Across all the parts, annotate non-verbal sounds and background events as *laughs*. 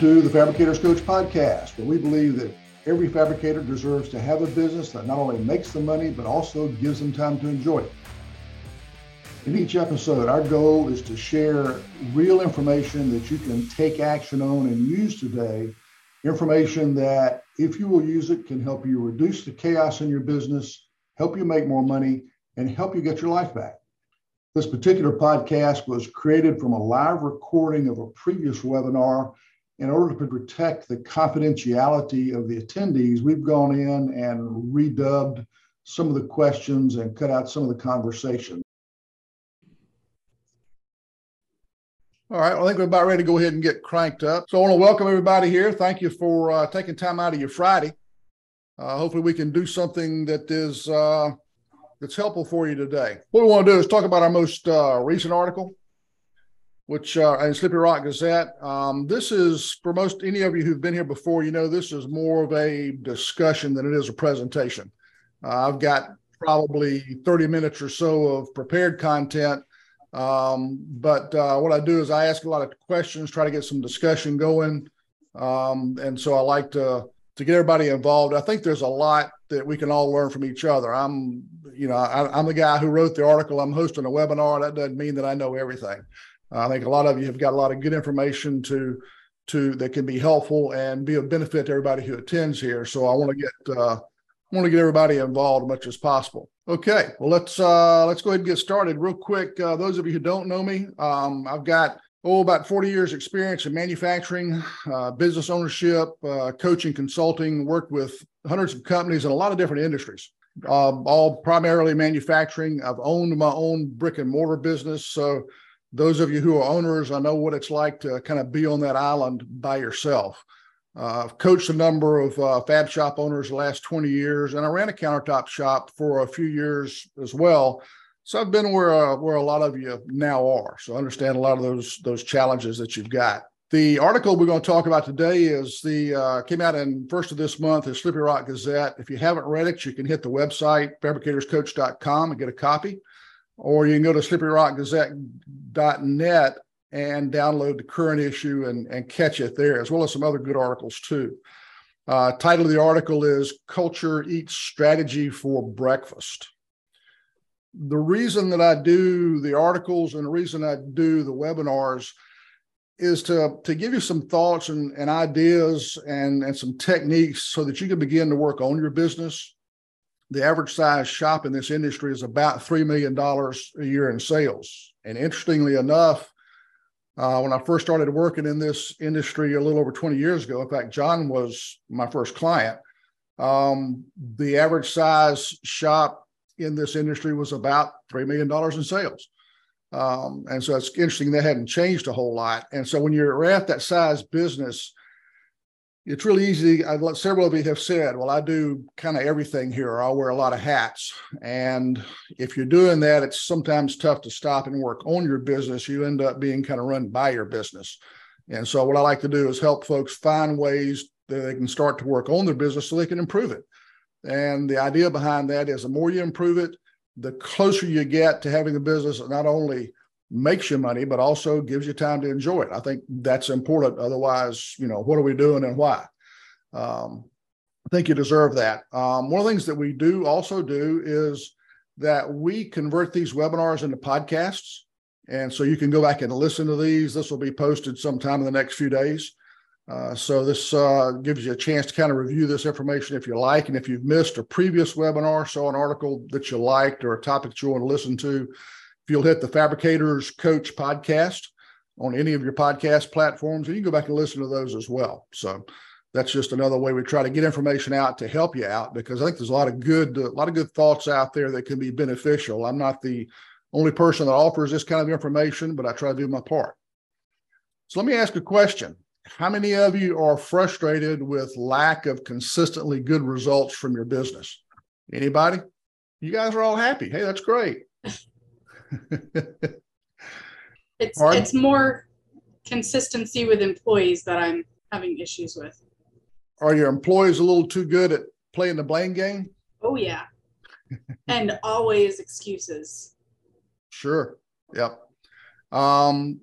To the Fabricators Coach podcast, where we believe that every fabricator deserves to have a business that not only makes the money, but also gives them time to enjoy it. In each episode, our goal is to share real information that you can take action on and use today. Information that, if you will use it, can help you reduce the chaos in your business, help you make more money, and help you get your life back. This particular podcast was created from a live recording of a previous webinar in order to protect the confidentiality of the attendees, we've gone in and redubbed some of the questions and cut out some of the conversation. All right, well, I think we're about ready to go ahead and get cranked up. So I want to welcome everybody here. Thank you for uh, taking time out of your Friday. Uh, hopefully, we can do something that is uh, that's helpful for you today. What we want to do is talk about our most uh, recent article which uh, and Slippery Rock Gazette. Um, this is for most any of you who've been here before. You know, this is more of a discussion than it is a presentation. Uh, I've got probably 30 minutes or so of prepared content. Um, but uh, what I do is I ask a lot of questions, try to get some discussion going. Um, and so I like to to get everybody involved. I think there's a lot that we can all learn from each other. I'm, you know, I, I'm the guy who wrote the article. I'm hosting a webinar. That doesn't mean that I know everything. I think a lot of you have got a lot of good information to to that can be helpful and be of benefit to everybody who attends here. So I want to get uh, I want to get everybody involved as much as possible. Okay, well let's uh, let's go ahead and get started real quick. Uh, those of you who don't know me, um, I've got oh about 40 years experience in manufacturing, uh, business ownership, uh, coaching, consulting. Worked with hundreds of companies in a lot of different industries. Um, all primarily manufacturing. I've owned my own brick and mortar business, so those of you who are owners, I know what it's like to kind of be on that island by yourself. Uh, I've coached a number of uh, fab shop owners the last 20 years, and I ran a countertop shop for a few years as well. So I've been where uh, where a lot of you now are. So I understand a lot of those those challenges that you've got. The article we're going to talk about today is the uh, came out in first of this month, the Slippery Rock Gazette. If you haven't read it, you can hit the website fabricatorscoach.com and get a copy or you can go to slipperyrockgazette.net and download the current issue and, and catch it there, as well as some other good articles too. Uh, title of the article is Culture Eats Strategy for Breakfast. The reason that I do the articles and the reason I do the webinars is to, to give you some thoughts and, and ideas and, and some techniques so that you can begin to work on your business the average size shop in this industry is about $3 million a year in sales. And interestingly enough, uh, when I first started working in this industry a little over 20 years ago, in fact, John was my first client. Um, the average size shop in this industry was about $3 million in sales. Um, and so it's interesting that hadn't changed a whole lot. And so when you're at that size business, it's really easy. Let several of you have said, well, I do kind of everything here. I'll wear a lot of hats. And if you're doing that, it's sometimes tough to stop and work on your business. You end up being kind of run by your business. And so what I like to do is help folks find ways that they can start to work on their business so they can improve it. And the idea behind that is the more you improve it, the closer you get to having a business that not only makes you money, but also gives you time to enjoy it. I think that's important. Otherwise, you know, what are we doing and why? Um, I think you deserve that. Um, one of the things that we do also do is that we convert these webinars into podcasts. And so you can go back and listen to these. This will be posted sometime in the next few days. Uh, so this uh, gives you a chance to kind of review this information if you like. And if you've missed a previous webinar, saw an article that you liked or a topic that you want to listen to, if you'll hit the Fabricators Coach podcast on any of your podcast platforms, and you can go back and listen to those as well. So that's just another way we try to get information out to help you out because I think there's a lot of good, a lot of good thoughts out there that can be beneficial. I'm not the only person that offers this kind of information, but I try to do my part. So let me ask a question. How many of you are frustrated with lack of consistently good results from your business? Anybody? You guys are all happy. Hey, that's great. *laughs* it's Pardon? it's more consistency with employees that I'm having issues with. Are your employees a little too good at playing the blame game? Oh yeah. and always excuses. Sure. Yep. Um,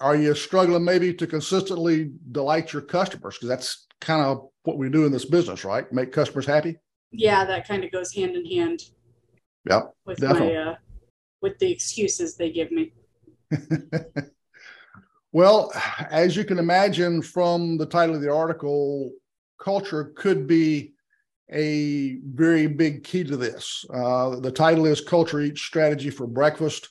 are you struggling maybe to consistently delight your customers? Because that's kind of what we do in this business, right? Make customers happy. Yeah, that kind of goes hand in hand. Yep. With definitely. my uh, with the excuses they give me. *laughs* well, as you can imagine from the title of the article, culture could be a very big key to this. Uh, the title is Culture Eats Strategy for Breakfast.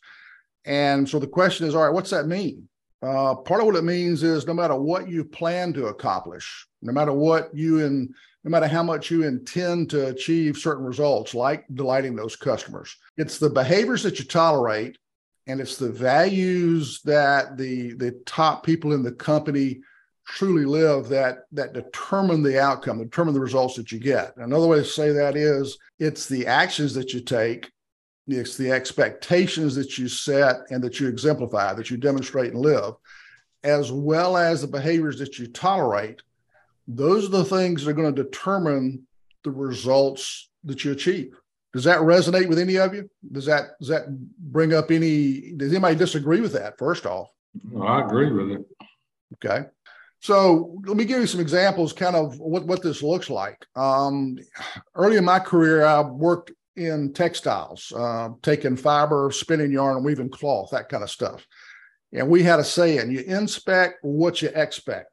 And so the question is all right, what's that mean? Uh, part of what it means is no matter what you plan to accomplish, no matter what you and no matter how much you intend to achieve certain results, like delighting those customers, it's the behaviors that you tolerate and it's the values that the the top people in the company truly live that that determine the outcome determine the results that you get. Another way to say that is it's the actions that you take it's the expectations that you set and that you exemplify that you demonstrate and live as well as the behaviors that you tolerate those are the things that are going to determine the results that you achieve does that resonate with any of you? Does that does that bring up any? Does anybody disagree with that? First off, well, I agree with it. Okay, so let me give you some examples, kind of what what this looks like. Um, early in my career, I worked in textiles, uh, taking fiber, spinning yarn, weaving cloth, that kind of stuff. And we had a saying: you inspect what you expect.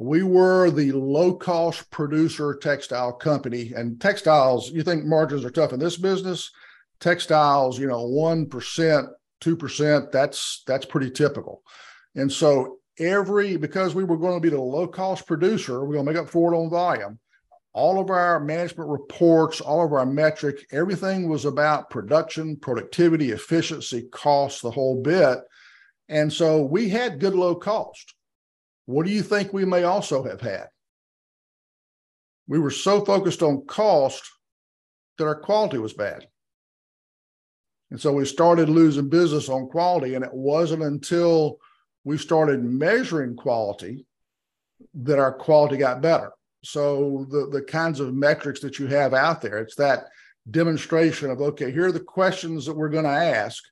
We were the low cost producer textile company. And textiles, you think margins are tough in this business? Textiles, you know, 1%, 2%, that's that's pretty typical. And so every because we were going to be the low cost producer, we're going to make up for it on volume. All of our management reports, all of our metric, everything was about production, productivity, efficiency, cost, the whole bit. And so we had good low cost. What do you think we may also have had? We were so focused on cost that our quality was bad. And so we started losing business on quality. And it wasn't until we started measuring quality that our quality got better. So the, the kinds of metrics that you have out there, it's that demonstration of, okay, here are the questions that we're going to ask.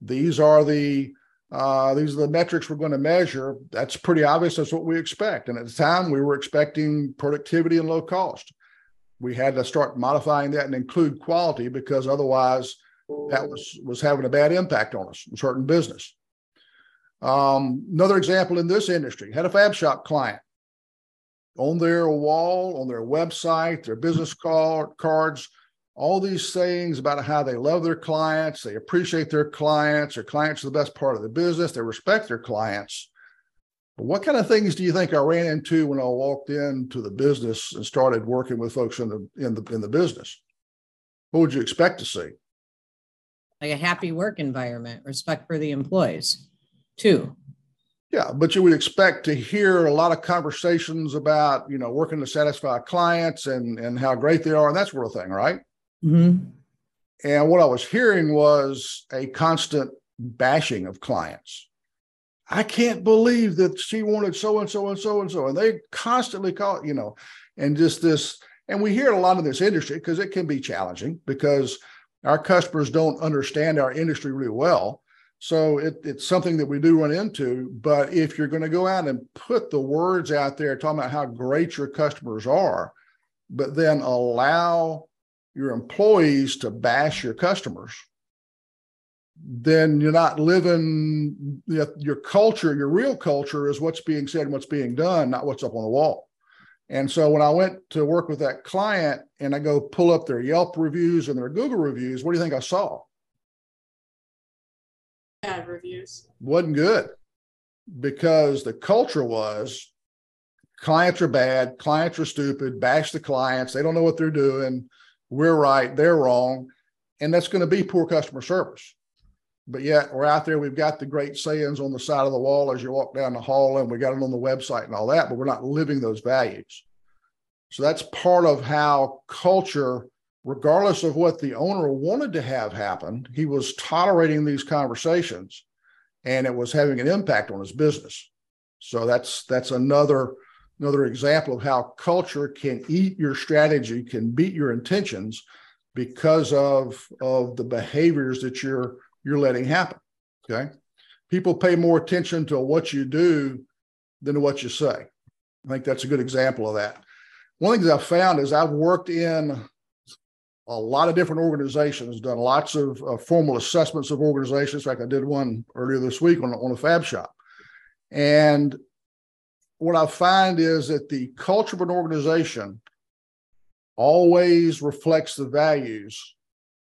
These are the uh, these are the metrics we're going to measure. That's pretty obvious. That's what we expect. And at the time, we were expecting productivity and low cost. We had to start modifying that and include quality because otherwise, that was was having a bad impact on us in certain business. Um, another example in this industry had a fab shop client on their wall, on their website, their business card, cards all these sayings about how they love their clients, they appreciate their clients, their clients are the best part of the business, they respect their clients. But what kind of things do you think I ran into when I walked into the business and started working with folks in the in the in the business? What would you expect to see? Like a happy work environment, respect for the employees, too. Yeah, but you would expect to hear a lot of conversations about, you know, working to satisfy clients and and how great they are and that sort of thing, right? Mm-hmm. And what I was hearing was a constant bashing of clients. I can't believe that she wanted so and so and so and so. And they constantly call, you know, and just this. And we hear a lot in this industry because it can be challenging because our customers don't understand our industry really well. So it, it's something that we do run into. But if you're going to go out and put the words out there talking about how great your customers are, but then allow your employees to bash your customers, then you're not living your culture, your real culture is what's being said and what's being done, not what's up on the wall. And so when I went to work with that client and I go pull up their Yelp reviews and their Google reviews, what do you think I saw? Bad reviews. Wasn't good because the culture was clients are bad, clients are stupid, bash the clients, they don't know what they're doing we're right, they're wrong. And that's going to be poor customer service. But yet we're out there, we've got the great sayings on the side of the wall as you walk down the hall, and we got it on the website and all that, but we're not living those values. So that's part of how culture, regardless of what the owner wanted to have happen, he was tolerating these conversations and it was having an impact on his business. So that's that's another another example of how culture can eat your strategy, can beat your intentions because of, of the behaviors that you're you're letting happen. Okay. people pay more attention to what you do than to what you say. I think that's a good example of that. One the things I've found is I've worked in a lot of different organizations, done lots of uh, formal assessments of organizations. In fact, I did one earlier this week on, on a fab shop. And what I find is that the culture of an organization always reflects the values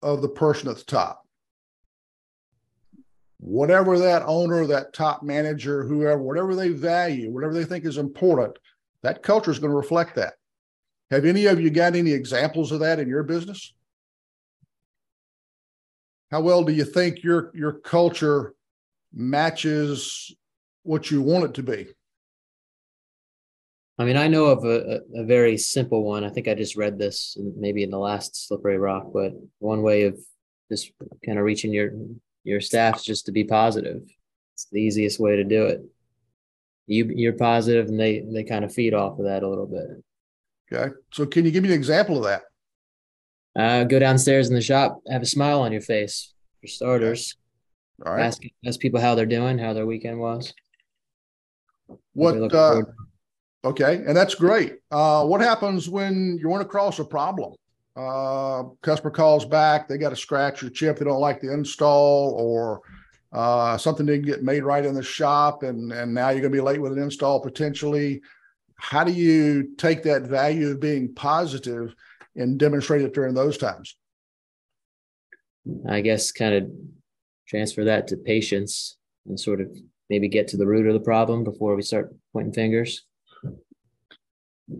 of the person at the top. Whatever that owner, that top manager, whoever, whatever they value, whatever they think is important, that culture is going to reflect that. Have any of you got any examples of that in your business? How well do you think your your culture matches what you want it to be? I mean, I know of a, a, very simple one. I think I just read this maybe in the last Slippery Rock, but one way of just kind of reaching your your staff is just to be positive. It's the easiest way to do it. You you're positive, and they they kind of feed off of that a little bit. Okay. So can you give me an example of that? Uh, go downstairs in the shop, have a smile on your face for starters. All right. Ask, ask people how they're doing, how their weekend was. What, uh, okay. And that's great. Uh, what happens when you run across a problem? Uh, customer calls back, they got a scratch or chip, they don't like the install, or uh, something didn't get made right in the shop, and, and now you're going to be late with an install potentially how do you take that value of being positive and demonstrate it during those times? I guess kind of transfer that to patience and sort of maybe get to the root of the problem before we start pointing fingers.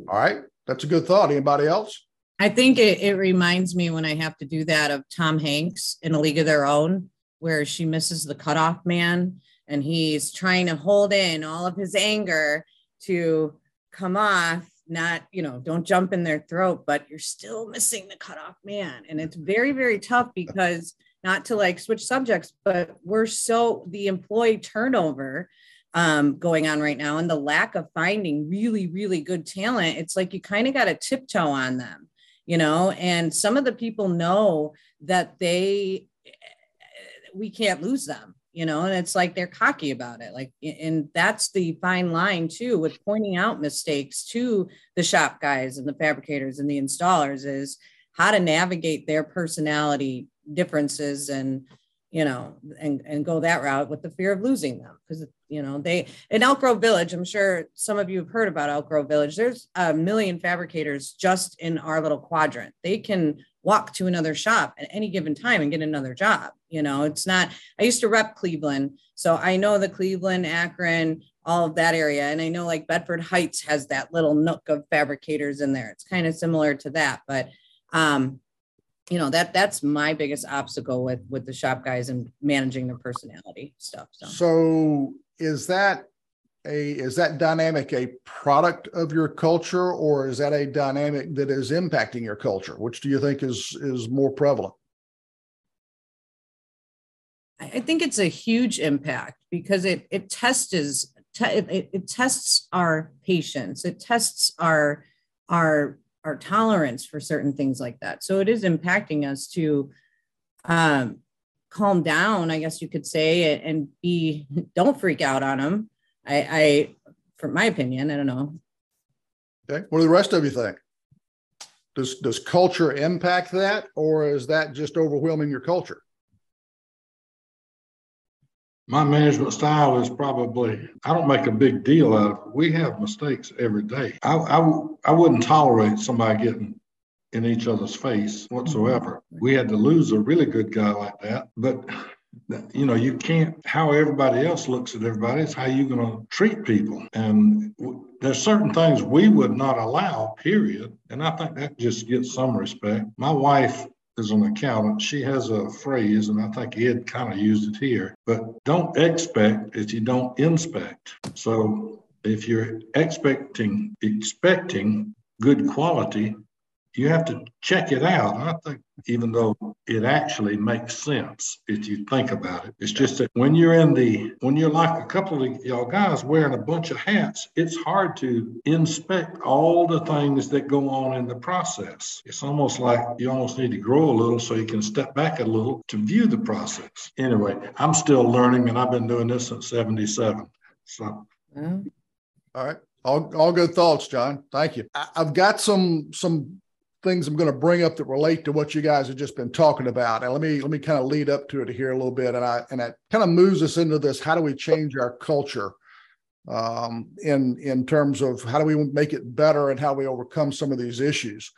All right. That's a good thought. Anybody else? I think it, it reminds me when I have to do that of Tom Hanks in A League of Their Own, where she misses the cutoff man and he's trying to hold in all of his anger to come off not you know don't jump in their throat but you're still missing the cutoff man and it's very very tough because not to like switch subjects but we're so the employee turnover um, going on right now and the lack of finding really really good talent it's like you kind of got to tiptoe on them you know? And some of the people know that they we can't lose them you know? And it's like they're cocky about it like and that's the fine line too with pointing out mistakes to the shop guys and the fabricators and the installers is how to navigate their personality differences and you know and and go that route with the fear of losing them because you know they in elk grove village i'm sure some of you have heard about elk grove village there's a million fabricators just in our little quadrant they can walk to another shop at any given time and get another job. You know, it's not, I used to rep Cleveland. So I know the Cleveland, Akron, all of that area. And I know like Bedford Heights has that little nook of fabricators in there. It's kind of similar to that. But, um, you know, that that's my biggest obstacle with with the shop guys and managing their personality stuff. So, so is that a is that dynamic a product of your culture or is that a dynamic that is impacting your culture? Which do you think is is more prevalent? I think it's a huge impact because it it tests it, it tests our patience. It tests our our our tolerance for certain things like that. So it is impacting us to um calm down i guess you could say and be don't freak out on them I, I, for my opinion, I don't know. Okay. What do the rest of you think? Does does culture impact that, or is that just overwhelming your culture? My management style is probably I don't make a big deal out of it. We have mistakes every day. I I, I wouldn't tolerate somebody getting in each other's face whatsoever. Mm-hmm. We had to lose a really good guy like that, but you know you can't how everybody else looks at everybody it's how you're going to treat people. And there's certain things we would not allow period. And i think that just gets some respect. My wife is an accountant. She has a phrase and i think ed kind of used it here but don't expect if you don't inspect. So if you're expecting expecting good quality you have to check it out. I think even though it actually makes sense if you think about it, it's just that when you're in the when you're like a couple of y'all guys wearing a bunch of hats, it's hard to inspect all the things that go on in the process. It's almost like you almost need to grow a little so you can step back a little to view the process. Anyway, I'm still learning and I've been doing this since 77. So all right. All, all good thoughts, John. Thank you. I, I've got some some things I'm going to bring up that relate to what you guys have just been talking about. And let me let me kind of lead up to it here a little bit. And I and that kind of moves us into this: how do we change our culture um, in in terms of how do we make it better and how we overcome some of these issues?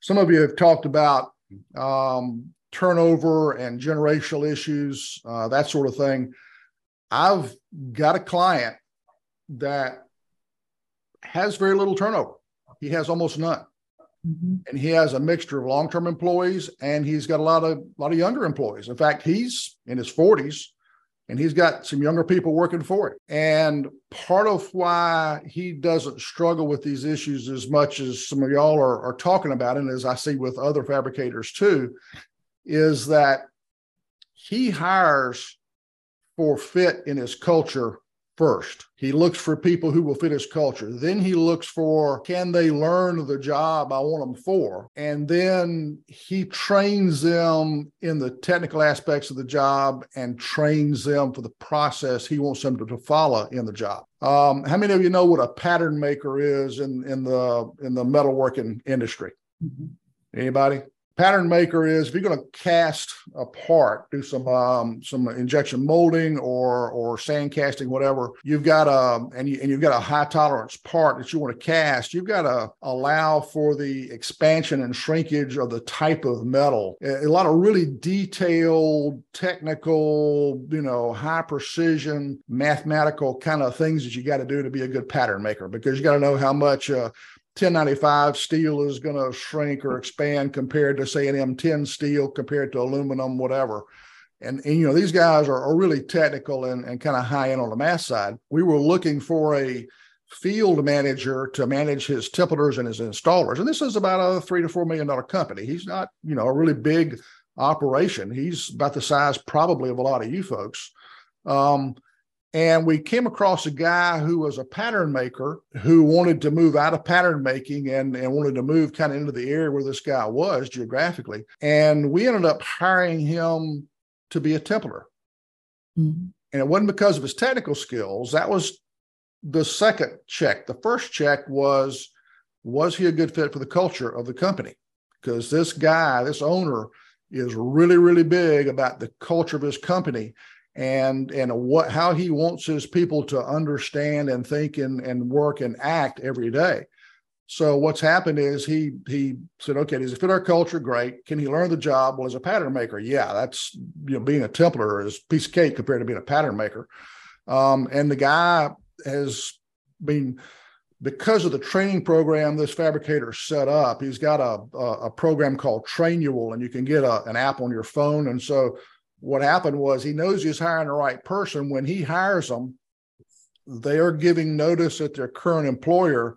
Some of you have talked about um, turnover and generational issues, uh, that sort of thing. I've got a client that has very little turnover. He has almost none. Mm-hmm. And he has a mixture of long-term employees and he's got a lot of a lot of younger employees. In fact, he's in his 40s and he's got some younger people working for him. And part of why he doesn't struggle with these issues as much as some of y'all are, are talking about, and as I see with other fabricators too, is that he hires for fit in his culture first. He looks for people who will fit his culture. Then he looks for can they learn the job I want them for? And then he trains them in the technical aspects of the job and trains them for the process he wants them to, to follow in the job. Um, how many of you know what a pattern maker is in, in the in the metalworking industry? Mm-hmm. Anybody? Pattern maker is if you're going to cast a part, do some um, some injection molding or or sand casting, whatever. You've got a and you and you've got a high tolerance part that you want to cast. You've got to allow for the expansion and shrinkage of the type of metal. A, lot of really detailed, technical, you know, high precision, mathematical kind of things that you got to do to be a good pattern maker because you got to know how much. Uh, 1095 steel is going to shrink or expand compared to say an M10 steel compared to aluminum, whatever. And, and you know, these guys are, are really technical and, and kind of high end on the math side. We were looking for a field manager to manage his templators and his installers. And this is about a three to four million dollar company. He's not, you know, a really big operation. He's about the size probably of a lot of you folks. Um, and we came across a guy who was a pattern maker who wanted to move out of pattern making and, and wanted to move kind of into the area where this guy was geographically. And we ended up hiring him to be a Templar. Mm-hmm. And it wasn't because of his technical skills. That was the second check. The first check was was he a good fit for the culture of the company? Because this guy, this owner, is really, really big about the culture of his company and and what how he wants his people to understand and think and, and work and act every day. So what's happened is he he said, okay, does it fit our culture? Great. Can he learn the job? Well, as a pattern maker, yeah, that's you know being a Templar is piece of cake compared to being a pattern maker. Um, and the guy has been because of the training program this fabricator set up. He's got a a, a program called Trainual, and you can get a, an app on your phone. And so what happened was he knows he's hiring the right person. When he hires them, they are giving notice at their current employer,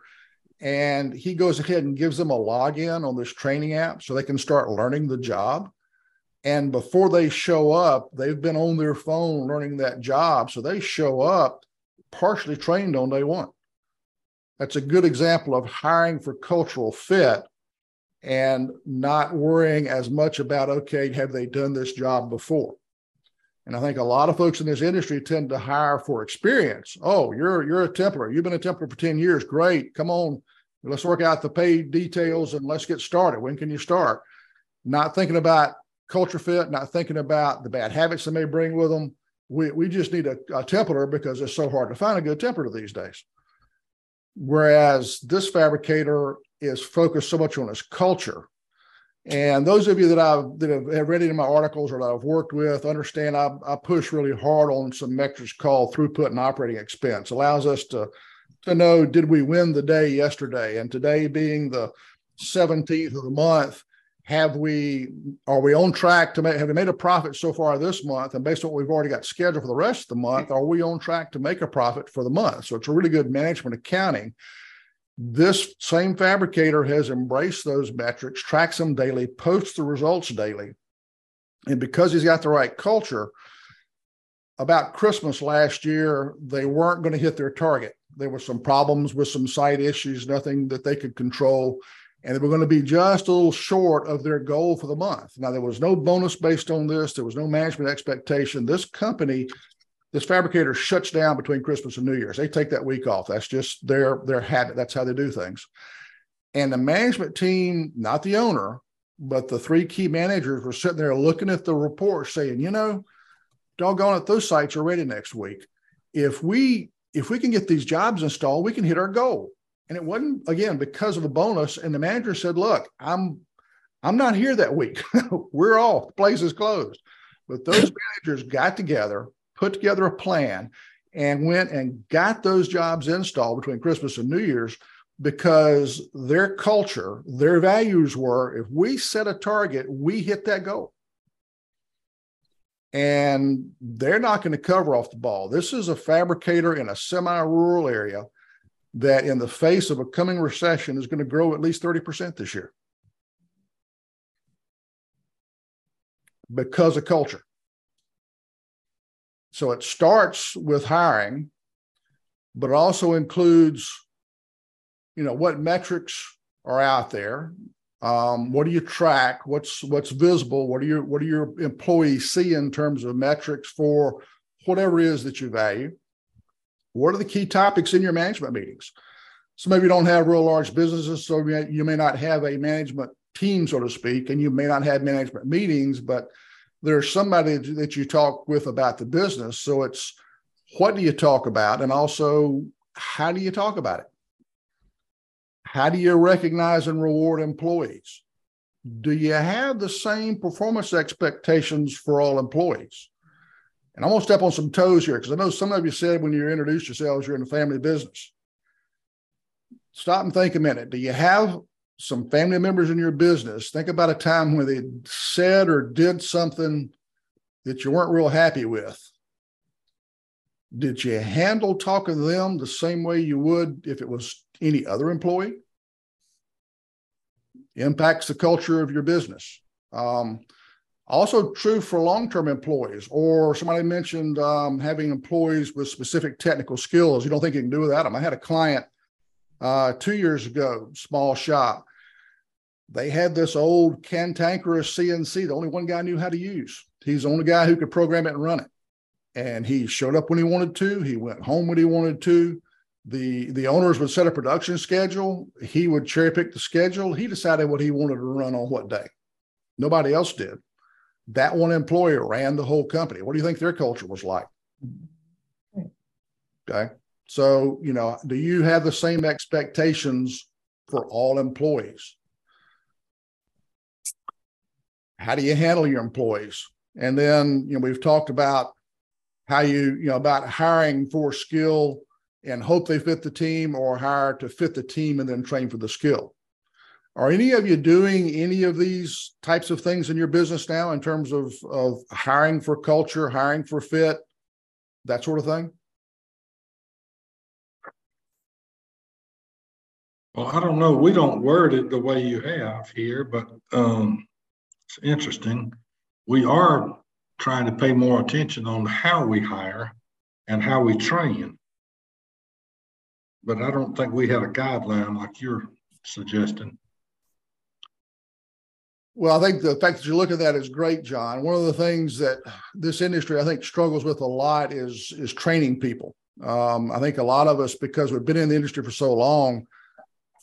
and he goes ahead and gives them a login on this training app so they can start learning the job. And before they show up, they've been on their phone learning that job. So they show up partially trained on day one. That's a good example of hiring for cultural fit and not worrying as much about, okay, have they done this job before? And I think a lot of folks in this industry tend to hire for experience. Oh, you're you're a Templar. You've been a Templar for 10 years. Great. Come on. Let's work out the pay details and let's get started. When can you start? Not thinking about culture fit, not thinking about the bad habits they may bring with them. We, we just need a, a Templar because it's so hard to find a good Templar these days. Whereas this fabricator is focused so much on his culture. And those of you that I've that have, read it in my articles or that I've worked with understand I, I push really hard on some metrics called throughput and operating expense. Allows us to to know did we win the day yesterday, and today being the 17th of the month, have we are we on track to make have we made a profit so far this month? And based on what we've already got scheduled for the rest of the month, are we on track to make a profit for the month? So it's a really good management accounting This same fabricator has embraced those metrics, tracks them daily, posts the results daily. And because he's got the right culture, about Christmas last year, they weren't going to hit their target. There were some problems with some site issues, nothing that they could control. And they were going to be just a little short of their goal for the month. Now, there was no bonus based on this, there was no management expectation. This company, this fabricator shuts down between Christmas and New Year's. They take that week off. That's just their, their habit. That's how they do things. And the management team, not the owner, but the three key managers were sitting there looking at the report saying, you know, doggone it, those sites are ready next week. If we if we can get these jobs installed, we can hit our goal. And it wasn't again because of a bonus. And the manager said, "Look, I'm I'm not here that week. *laughs* We're off. The place is closed." But those *laughs* managers got together, put together a plan, and went and got those jobs installed between Christmas and New Year's because their culture, their values were if we set a target, we hit that goal and they're not going to cover off the ball. This is a fabricator in a semi rural area that, in the face of a coming recession, is going to grow at least 30% this year because of culture. So it starts with hiring, but also includes, you know, what metrics are out there um, what do you track? What's what's visible? What do your what do your employees see in terms of metrics for whatever it is that you value? What are the key topics in your management meetings? So maybe you don't have real large businesses, so you may not have a management team, so to speak, and you may not have management meetings, but there's somebody that you talk with about the business. So it's what do you talk about, and also how do you talk about it? How do you recognize and reward employees? Do you have the same performance expectations for all employees? And I'm going to step on some toes here because I know some of you said when you introduced yourselves, you're in a family business. Stop and think a minute. Do you have some family members in your business? Think about a time when they said or did something that you weren't real happy with. Did you handle talking to them the same way you would if it was any other employee? Impacts the culture of your business. Um, also true for long-term employees, or somebody mentioned um, having employees with specific technical skills. You don't think you can do without them. I had a client uh, two years ago, small shop. They had this old cantankerous CNC. The only one guy knew how to use. He's the only guy who could program it and run it. And he showed up when he wanted to. He went home when he wanted to the the owners would set a production schedule he would cherry pick the schedule he decided what he wanted to run on what day nobody else did that one employer ran the whole company what do you think their culture was like okay so you know do you have the same expectations for all employees how do you handle your employees and then you know we've talked about how you you know about hiring for skill and hope they fit the team or hire to fit the team and then train for the skill. Are any of you doing any of these types of things in your business now in terms of, of hiring for culture, hiring for fit, that sort of thing? Well, I don't know. We don't word it the way you have here, but um, it's interesting. We are trying to pay more attention on how we hire and how we train but I don't think we had a guideline like you're suggesting. Well, I think the fact that you look at that is great, John. One of the things that this industry I think struggles with a lot is is training people. Um, I think a lot of us, because we've been in the industry for so long,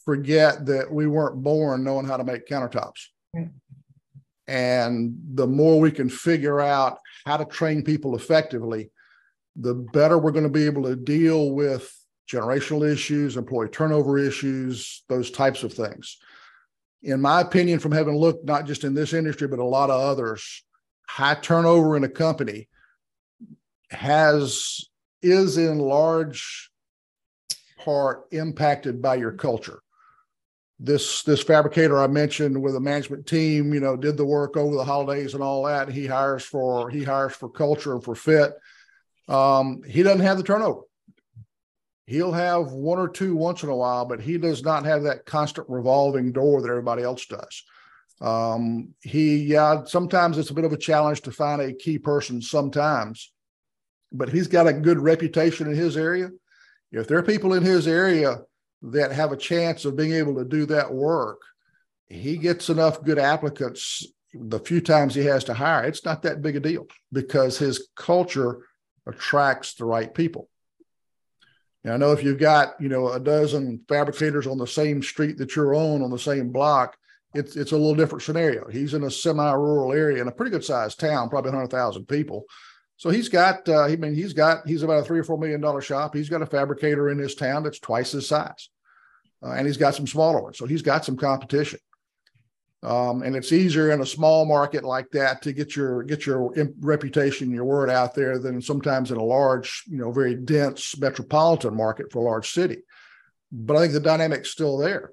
forget that we weren't born knowing how to make countertops. And the more we can figure out how to train people effectively, the better we're going to be able to deal with generational issues, employee turnover issues, those types of things. In my opinion, from having looked not just in this industry, but a lot of others, high turnover in a company has is in large part impacted by your culture. This this fabricator I mentioned with a management team, you know, did the work over the holidays and all that. He hires for he hires for culture and for fit. Um, he doesn't have the turnover He'll have one or two once in a while, but he does not have that constant revolving door that everybody else does. Um, he, yeah, sometimes it's a bit of a challenge to find a key person sometimes, but he's got a good reputation in his area. If there are people in his area that have a chance of being able to do that work, he gets enough good applicants the few times he has to hire. It's not that big a deal because his culture attracts the right people. Now, I know if you've got, you know, a dozen fabricators on the same street that you're on on the same block, it's it's a little different scenario. He's in a semi-rural area in a pretty good sized town, probably 100,000 people. So he's got, uh, I mean, he's got, he's about a three or four million dollar shop. He's got a fabricator in his town that's twice his size, uh, and he's got some smaller ones. So he's got some competition. Um, and it's easier in a small market like that to get your get your reputation, your word out there than sometimes in a large, you know, very dense metropolitan market for a large city. But I think the dynamic's still there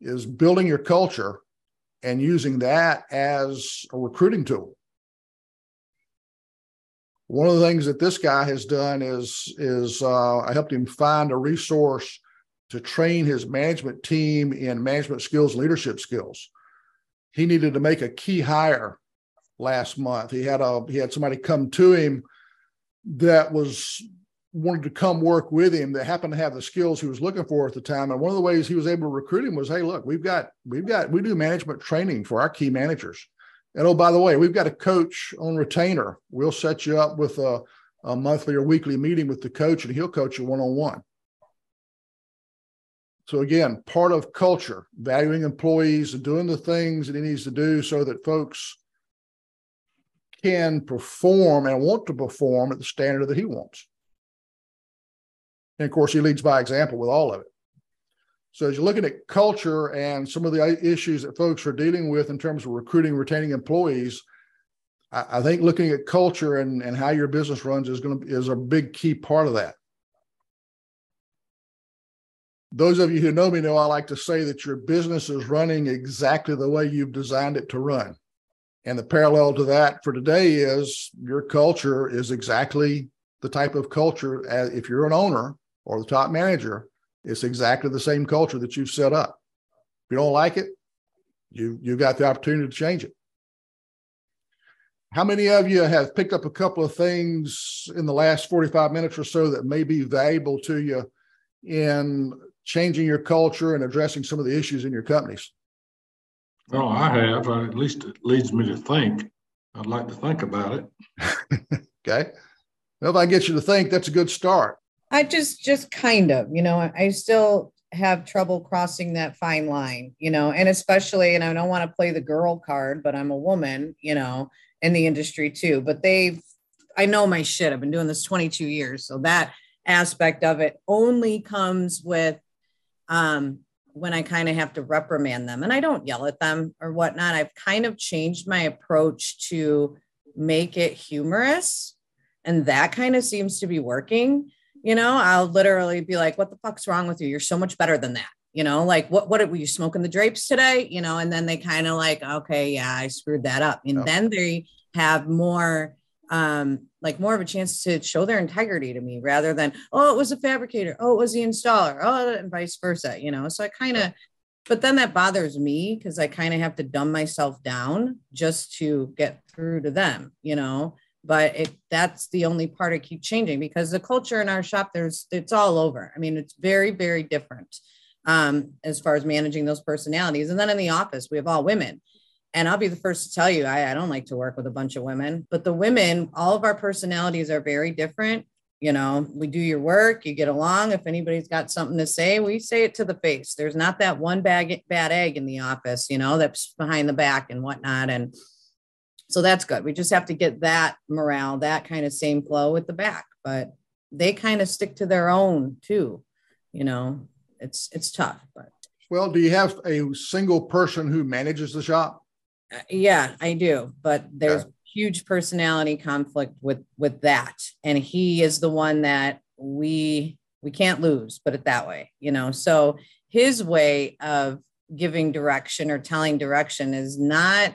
is building your culture and using that as a recruiting tool. One of the things that this guy has done is is uh, I helped him find a resource to train his management team in management skills, leadership skills. He needed to make a key hire last month. He had a he had somebody come to him that was wanted to come work with him that happened to have the skills he was looking for at the time. And one of the ways he was able to recruit him was, hey, look, we've got we've got we do management training for our key managers. And oh, by the way, we've got a coach on retainer. We'll set you up with a, a monthly or weekly meeting with the coach, and he'll coach you one on one. So again, part of culture, valuing employees and doing the things that he needs to do so that folks can perform and want to perform at the standard that he wants. And of course, he leads by example with all of it. So as you're looking at culture and some of the issues that folks are dealing with in terms of recruiting, retaining employees, I, I think looking at culture and, and how your business runs is going to is a big key part of that. Those of you who know me know I like to say that your business is running exactly the way you've designed it to run. And the parallel to that for today is your culture is exactly the type of culture as if you're an owner or the top manager, it's exactly the same culture that you've set up. If you don't like it, you you've got the opportunity to change it. How many of you have picked up a couple of things in the last 45 minutes or so that may be valuable to you in changing your culture and addressing some of the issues in your companies? Well, I have. Uh, at least it leads me to think. I'd like to think about it. *laughs* okay. Well, if I get you to think, that's a good start. I just, just kind of, you know, I still have trouble crossing that fine line, you know, and especially, and I don't want to play the girl card, but I'm a woman, you know, in the industry too. But they've, I know my shit. I've been doing this 22 years. So that aspect of it only comes with, um, when I kind of have to reprimand them and I don't yell at them or whatnot. I've kind of changed my approach to make it humorous. And that kind of seems to be working you know, I'll literally be like, what the fuck's wrong with you? You're so much better than that. You know, like what what were you smoking the drapes today? You know, and then they kind of like, okay, yeah, I screwed that up. And then they have more um like more of a chance to show their integrity to me rather than oh it was a fabricator oh it was the installer oh and vice versa you know so i kind of but then that bothers me because i kind of have to dumb myself down just to get through to them you know but it that's the only part I keep changing because the culture in our shop there's it's all over. I mean, it's very very different um, as far as managing those personalities. And then in the office, we have all women. And I'll be the first to tell you, I, I don't like to work with a bunch of women, but the women, all of our personalities are very different. You know, we do your work, you get along. If anybody's got something to say, we say it to the face. There's not that one bag bad egg in the office, you know, that's behind the back and whatnot. And so that's good. We just have to get that morale, that kind of same flow with the back, but they kind of stick to their own too. You know, it's it's tough, but well, do you have a single person who manages the shop? Uh, yeah, I do, but there's okay. huge personality conflict with with that, and he is the one that we we can't lose. Put it that way, you know. So his way of giving direction or telling direction is not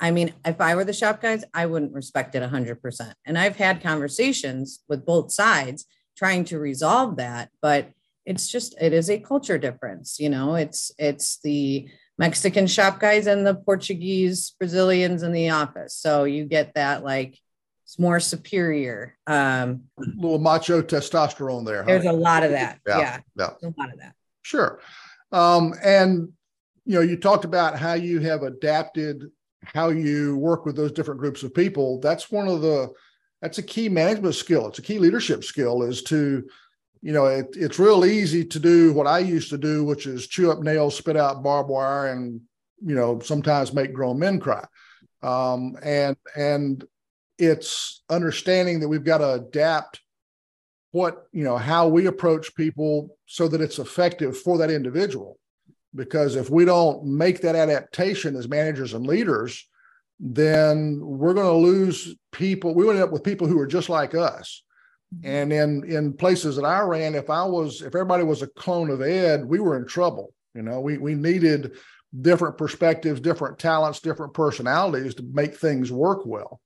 I mean, if I were the shop guys, I wouldn't respect it 100%. And I've had conversations with both sides trying to resolve that, but it's just it is a culture difference. You know, it's it's the Mexican shop guys and the Portuguese Brazilians in the office. So you get that like it's more superior. Um, a little macho testosterone there. There's a lot of that. Yeah, yeah, yeah. a lot of that. Sure. Um, and you know, you talked about how you have adapted how you work with those different groups of people. That's one of the that's a key management skill. It's a key leadership skill is to, you know, it, it's real easy to do what I used to do, which is chew up nails, spit out barbed wire, and you know, sometimes make grown men cry. Um, and and it's understanding that we've got to adapt what you know how we approach people so that it's effective for that individual because if we don't make that adaptation as managers and leaders then we're going to lose people we end up with people who are just like us. And in in places that i ran if i was if everybody was a clone of ed we were in trouble you know we we needed different perspectives different talents different personalities to make things work well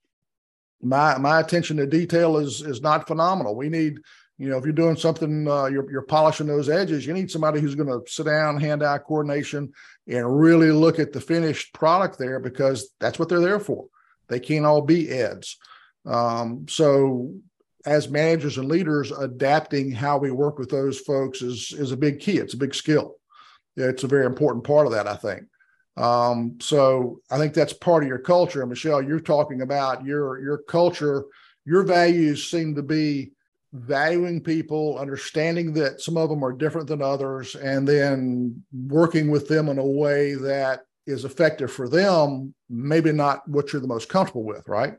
my my attention to detail is is not phenomenal. We need, you know, if you're doing something, uh, you're you're polishing those edges. You need somebody who's going to sit down, hand-eye coordination, and really look at the finished product there because that's what they're there for. They can't all be eds. Um, so, as managers and leaders, adapting how we work with those folks is is a big key. It's a big skill. It's a very important part of that, I think. Um, so I think that's part of your culture. Michelle, you're talking about your your culture, your values seem to be valuing people, understanding that some of them are different than others, and then working with them in a way that is effective for them, maybe not what you're the most comfortable with, right?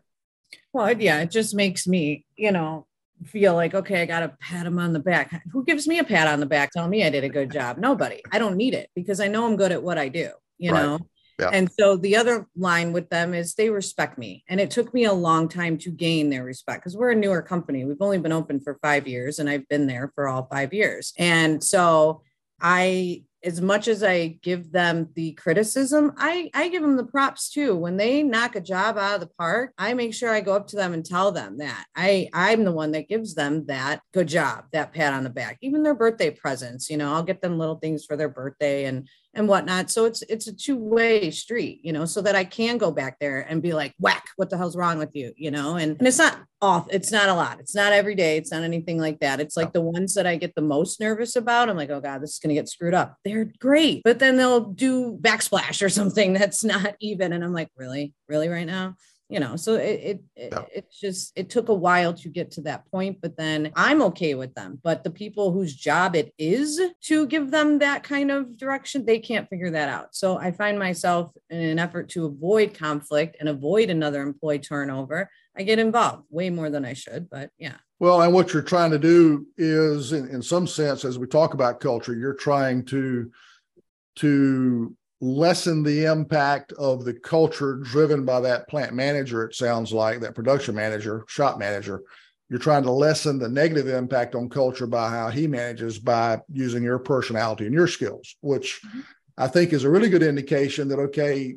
Well, yeah, it just makes me, you know, feel like, okay, I got to pat him on the back. Who gives me a pat on the back? Tell me I did a good job. Nobody. I don't need it because I know I'm good at what I do you right. know yeah. and so the other line with them is they respect me and it took me a long time to gain their respect because we're a newer company we've only been open for five years and i've been there for all five years and so i as much as I give them the criticism, I, I give them the props too. When they knock a job out of the park, I make sure I go up to them and tell them that I, I'm the one that gives them that good job, that pat on the back, even their birthday presents, you know, I'll get them little things for their birthday and and whatnot. So it's it's a two-way street, you know, so that I can go back there and be like, whack, what the hell's wrong with you? You know, and, and it's not off, it's not a lot. It's not every day, it's not anything like that. It's like the ones that I get the most nervous about. I'm like, oh God, this is gonna get screwed up. They're great. But then they'll do backsplash or something *laughs* that's not even. And I'm like, really? Really right now? You know so it it, it just it took a while to get to that point but then i'm okay with them. But the people whose job it is to give them that kind of direction they can't figure that out. So i find myself in an effort to avoid conflict and avoid another employee turnover i get involved way more than i should but yeah. Well and what you're trying to do is in, in some sense as we talk about culture you're trying to to lessen the impact of the culture driven by that plant manager it sounds like that production manager shop manager you're trying to lessen the negative impact on culture by how he manages by using your personality and your skills which mm-hmm. i think is a really good indication that okay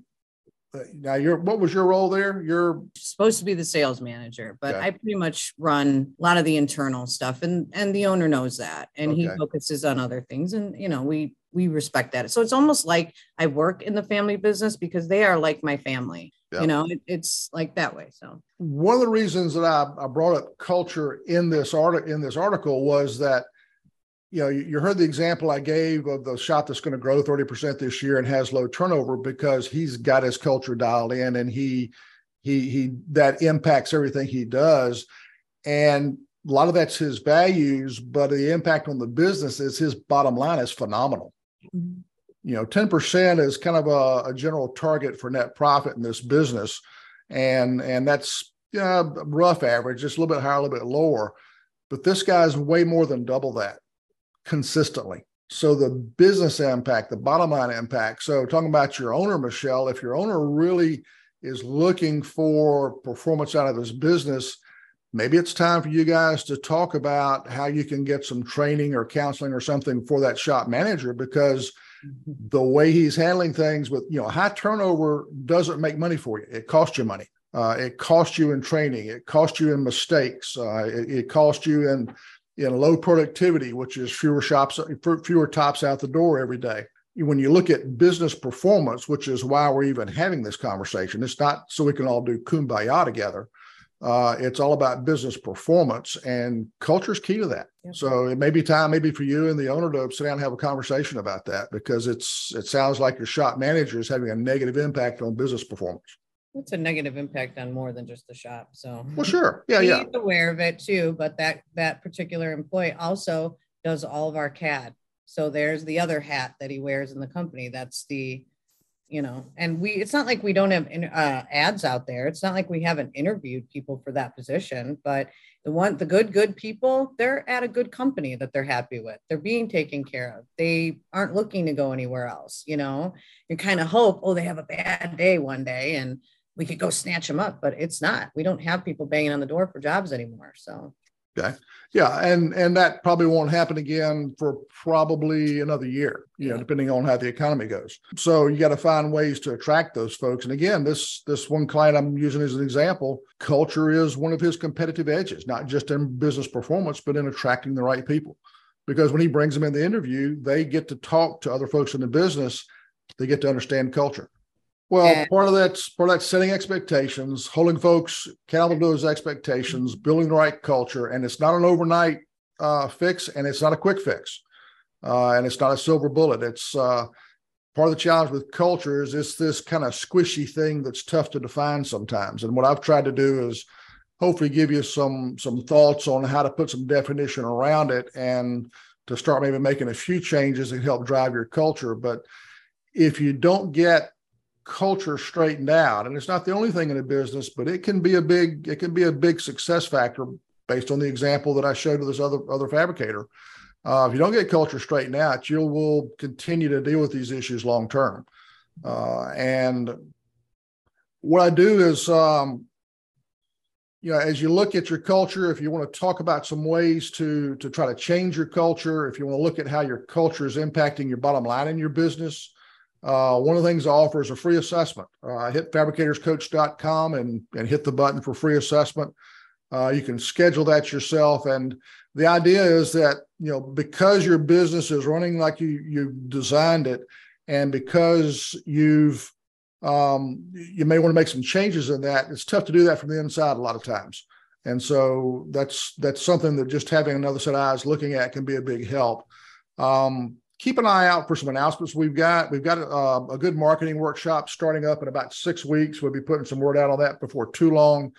now you're what was your role there you're supposed to be the sales manager but i pretty much run a lot of the internal stuff and and the owner knows that and okay. he focuses on other things and you know we we respect that. So it's almost like I work in the family business because they are like my family. You know, it, it's like that way. So one of the reasons that I, I brought up culture in this article in this article was that you know, you heard the example I gave of the shop that's going to grow 30% this year and has low turnover because he's got his culture dialed in and he he he that impacts everything he does. And a lot of that's his values, but the impact on the business is his bottom line is phenomenal. You know, 10% is kind of a, a, general target for net profit in this business. And and that's know, rough average, just a little bit higher, a little bit lower. But this guy's way more than double that consistently. So the business impact, the bottom line impact. So talking about your owner, Michelle, if your owner really is looking for performance out of his business, maybe it's time for you guys to talk about how you can get some training or counseling or something for that shop manager because mm-hmm. the way he's handling things with you know high turnover doesn't make money for you it costs you money uh, it costs you in training it costs you in mistakes uh, it, it costs you in in low productivity, which is fewer shops, fewer tops out the door every day. When you look at business performance, which is why we're even having this conversation, it's not so we can all do kumbaya together. Uh, it's all about business performance, and culture is key to that. Yep. So it may be time, maybe for you and the owner to sit down and have a conversation about that because it's it sounds like your shop manager is having a negative impact on business performance. It's a negative impact on more than just the shop. So well, sure, *laughs* yeah, yeah, aware of it too. But that that particular employee also does all of our CAD. So there's the other hat that he wears in the company. That's the you know and we it's not like we don't have uh, ads out there it's not like we haven't interviewed people for that position but the one the good good people they're at a good company that they're happy with they're being taken care of they aren't looking to go anywhere else you know you kind of hope oh they have a bad day one day and we could go snatch them up but it's not we don't have people banging on the door for jobs anymore so Okay. Yeah, and and that probably won't happen again for probably another year, you know, depending on how the economy goes. So you got to find ways to attract those folks. And again, this this one client I'm using as an example, culture is one of his competitive edges, not just in business performance, but in attracting the right people. Because when he brings them in the interview, they get to talk to other folks in the business, they get to understand culture. Well, and, part of that's part of that setting expectations, holding folks accountable to those expectations, building the right culture, and it's not an overnight uh, fix, and it's not a quick fix, uh, and it's not a silver bullet. It's uh, part of the challenge with culture is it's this kind of squishy thing that's tough to define sometimes. And what I've tried to do is hopefully give you some some thoughts on how to put some definition around it and to start maybe making a few changes that help drive your culture. But if you don't get culture straightened out. And it's not the only thing in a business but it can be a big it can be a big success factor based on the example that i showed to this other other fabricator. Uh, if you don't get culture straightened out you will continue to deal with these issues long term. Uh, and what i do is um, you know as you look at your culture if you want to talk about some ways to to try to change your culture if you want to look at how your culture is impacting your bottom line in your business uh, one of the things I offer is a free assessment. Uh, hit fabricatorscoach.com and, and hit the button for free assessment. Uh, you can schedule that yourself. And the idea is that, you know, because your business is running like you, you designed it, and because you've, um, you may want to make some changes in that, it's tough to do that from the inside a lot of times. And so that's that's something that just having another set of eyes looking at can be a big help. Um, keep an eye out for some announcements we've got. We've got a, uh, a, good marketing workshop starting up in about six weeks. We'll be putting some word out on that before too long.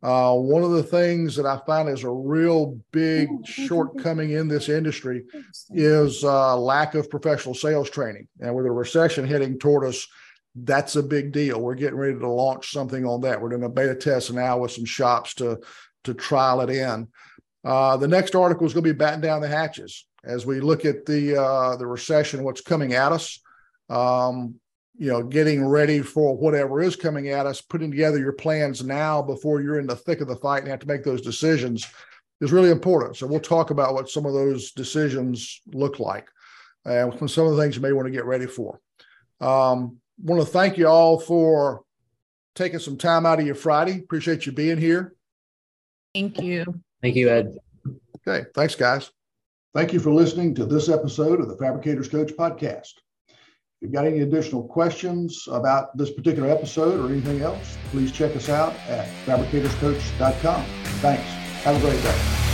Uh, one of the things that I find is a real big shortcoming in this industry is uh, lack of professional sales training. And with a recession heading toward us, that's a big deal. We're getting ready to launch something on that. We're doing a beta test now with some shops to to trial it in. Uh, the next article is going to be batting down the hatches as we look at the uh, the recession, what's coming at us. Um, you know, getting ready for whatever is coming at us, putting together your plans now before you're in the thick of the fight and have to make those decisions is really important. So we'll talk about what some of those decisions look like and some of the things you may want to get ready for. Um, want to thank you all for taking some time out of your Friday. Appreciate you being here. Thank you. Thank you, Ed. Okay. Thanks, guys. Thank you for listening to this episode of the Fabricators Coach podcast. If you've got any additional questions about this particular episode or anything else, please check us out at fabricatorscoach.com. Thanks. Have a great day.